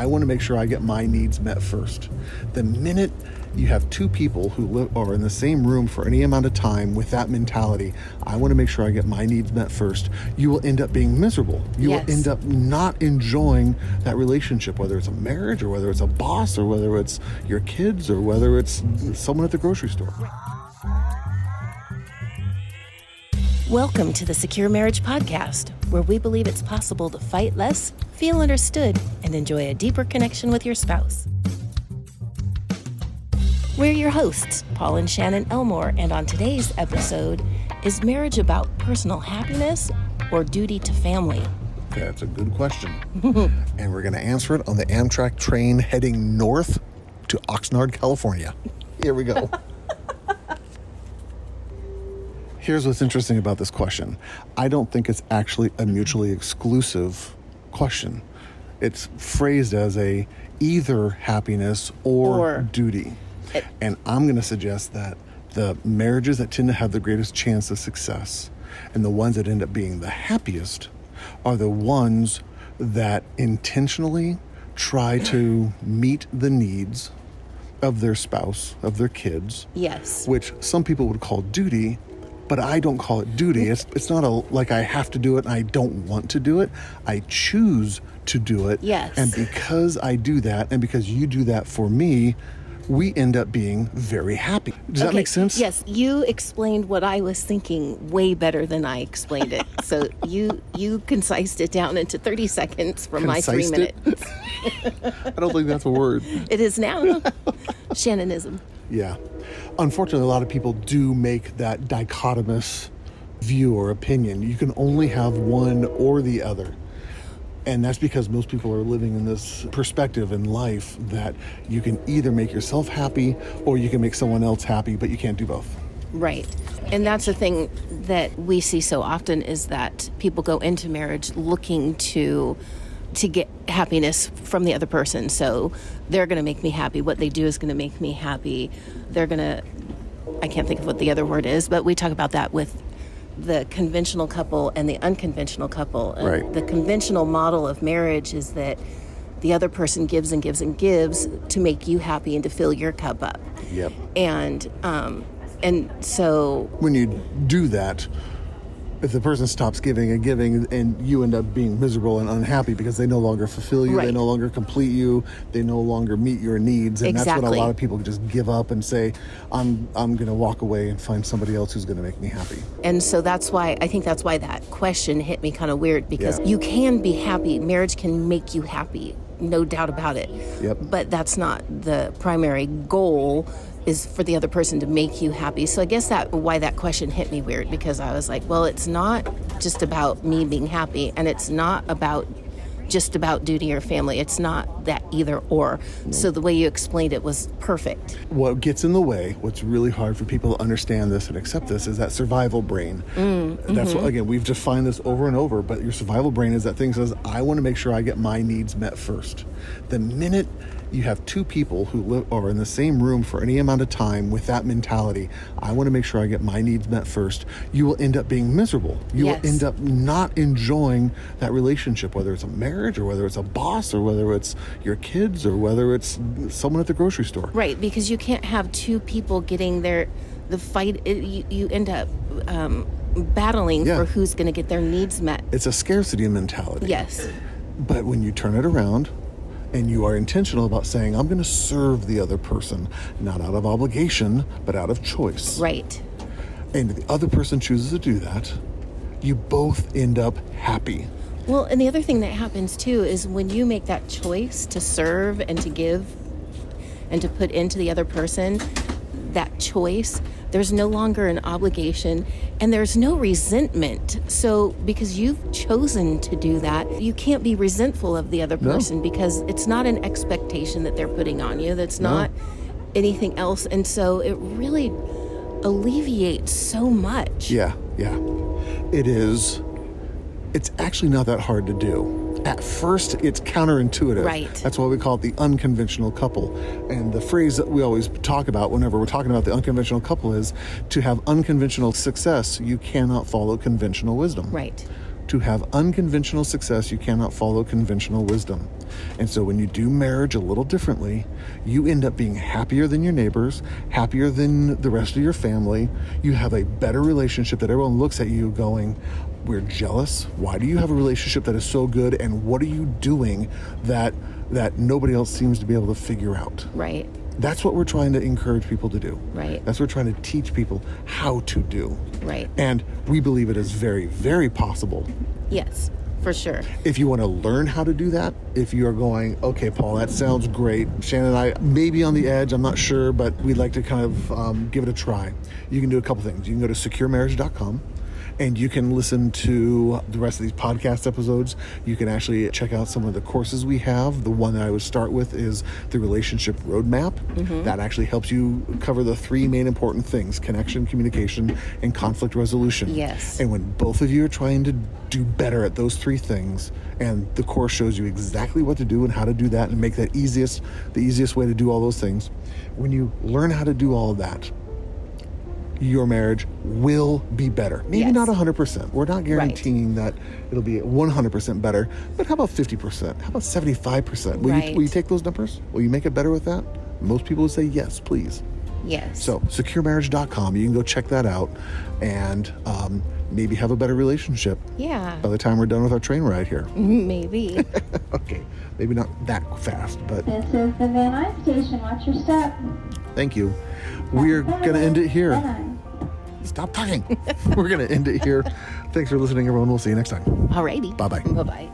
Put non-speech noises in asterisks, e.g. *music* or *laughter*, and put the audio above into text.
I want to make sure I get my needs met first. The minute you have two people who live are in the same room for any amount of time with that mentality, I want to make sure I get my needs met first, you will end up being miserable. You Yes. will end up not enjoying that relationship, whether it's a marriage or whether it's a boss or whether it's your kids or whether it's someone at the grocery store. Welcome to the Secure Marriage Podcast, where we believe it's possible to fight less, feel understood, and enjoy a deeper connection with your spouse. We're your hosts, Paul and Shannon Elmore, and on today's episode, is marriage about personal happiness or duty to family? That's a good question. *laughs* and we're going to answer it on the Amtrak train heading north to Oxnard, California. Here we go. *laughs* Here's what's interesting about this question I don't think it's actually a mutually exclusive question. It's phrased as a either happiness or, Or. duty. It- and I'm going to suggest that the marriages that tend to have the greatest chance of success and the ones that end up being the happiest are the ones that intentionally try to meet the needs of their spouse, of their kids, Yes. which some people would call duty, but I don't call it duty. It's it's not a like I have to do it and I don't want to do it. I choose to do it. Yes. And because I do that and because you do that for me, we end up being very happy. Does that make sense? Yes, you explained what I was thinking way better than I explained it. so *laughs* you you concised it down into 30 seconds from my three minutes. *laughs* I don't think that's a word. It is now. *laughs* Shannonism. Yeah. Unfortunately, a lot of people do make that dichotomous view or opinion. You can only have one or the other. And that's because most people are living in this perspective in life that you can either make yourself happy or you can make someone else happy, but you can't do both. Right. And that's the thing that we see so often is that people go into marriage looking to to get happiness from the other person. So they're going to make me happy. What they do is going to make me happy. They're going to I can't think of what the other word is, but we talk about that with the conventional couple and the unconventional couple. Uh, Right. The conventional model of marriage is that the other person gives and gives and gives to make you happy and to fill your cup up. Yep. And um, and so When you do that, if the person stops giving and giving and you end up being miserable and unhappy because they no longer fulfill you, they no longer complete you, they no longer meet your needs, and that's when a lot of people just give up and say, "I'm I'm going to walk away and find somebody else who's going to make me happy." And so that's why I think that's why that question hit me kind of weird because Yeah. you can be happy. Marriage can make you happy, no doubt about it. Yep. But that's not the primary goal is for the other person to make you happy. So I guess that why that question hit me weird because I was like, well, it's not just about me being happy and it's not about just about duty or family. It's not that either or. So the way you explained it was perfect. What gets in the way, what's really hard for people to understand this and accept this, is that survival brain. Mm, That's what, mm-hmm. again, we've defined this over and over, but your survival brain is that thing says, I want to make sure I get my needs met first. The minute you have two people who live are in the same room for any amount of time with that mentality, I want to make sure I get my needs met first, you will end up being miserable. You Yes. will end up not enjoying that relationship, whether it's a marriage or whether it's a boss or whether it's your kids or whether it's someone at the grocery store. Right, because you can't have two people getting their the fight. It, you, you end up um, battling Yeah. for who's going to get their needs met. It's a scarcity mentality. Yes, But when you turn it around and you are intentional about saying, I'm going to serve the other person, not out of obligation, but out of choice. right. And the other person chooses to do that, you both end up happy. Well, and the other thing that happens too is when you make that choice to serve and to give and to put into the other person, that choice, there's no longer an obligation and there's no resentment. So, because you've chosen to do that, you can't be resentful of the other No. person because it's not an expectation that they're putting on you. That's No. not anything else. And so it really alleviates so much. Yeah, yeah. It is. It's actually not that hard to do. At first, it's counterintuitive. Right. That's why we call it the unconventional couple. And the phrase that we always talk about whenever we're talking about the unconventional couple is to have unconventional success, you cannot follow conventional wisdom. Right. To have unconventional success, you cannot follow conventional wisdom. And so when you do marriage a little differently, you end up being happier than your neighbors, happier than the rest of your family. You have a better relationship that everyone looks at you going, we're jealous. Why do you have a relationship that is so good and what are you doing that that nobody else seems to be able to figure out? Right. That's what we're trying to encourage people to do. Right. That's what we're trying to teach people how to do. Right. And we believe it is very, very possible. Yes, for sure. If you want to learn how to do that, if you are going, okay, Paul, that sounds great. Shannon and I may be on the edge, I'm not sure, but we'd like to kind of um, give it a try. You can do a couple things. You can go to securemarriage.com and you can listen to the rest of these podcast episodes. You can actually check out some of the courses we have. The one that I would start with is the relationship roadmap. Mm-hmm. That actually helps you cover the three main important things connection, communication, and conflict resolution. Yes. And when both of you are trying to do better at those three things, and the course shows you exactly what to do and how to do that and make that easiest, the easiest way to do all those things. When you learn how to do all of that, your marriage will be better. Maybe Yes. not 100%. We're not guaranteeing that it'll be 100% better, but how about 50%? How about 75%? Will, you, will you take those numbers? Will you make it better with that? Most people would say yes, please. Yes. So, securemarriage.com, you can go check that out and um, maybe have a better relationship yeah. by the time we're done with our train ride here. *laughs* Maybe. *laughs* okay, maybe not that fast, but This is the Van Nuys station. Watch your step. thank you. We're going to end it here. Stop talking. *laughs* We're going to end it here. Thanks for listening, everyone. We'll see you next time. Alrighty. Bye bye. Bye bye.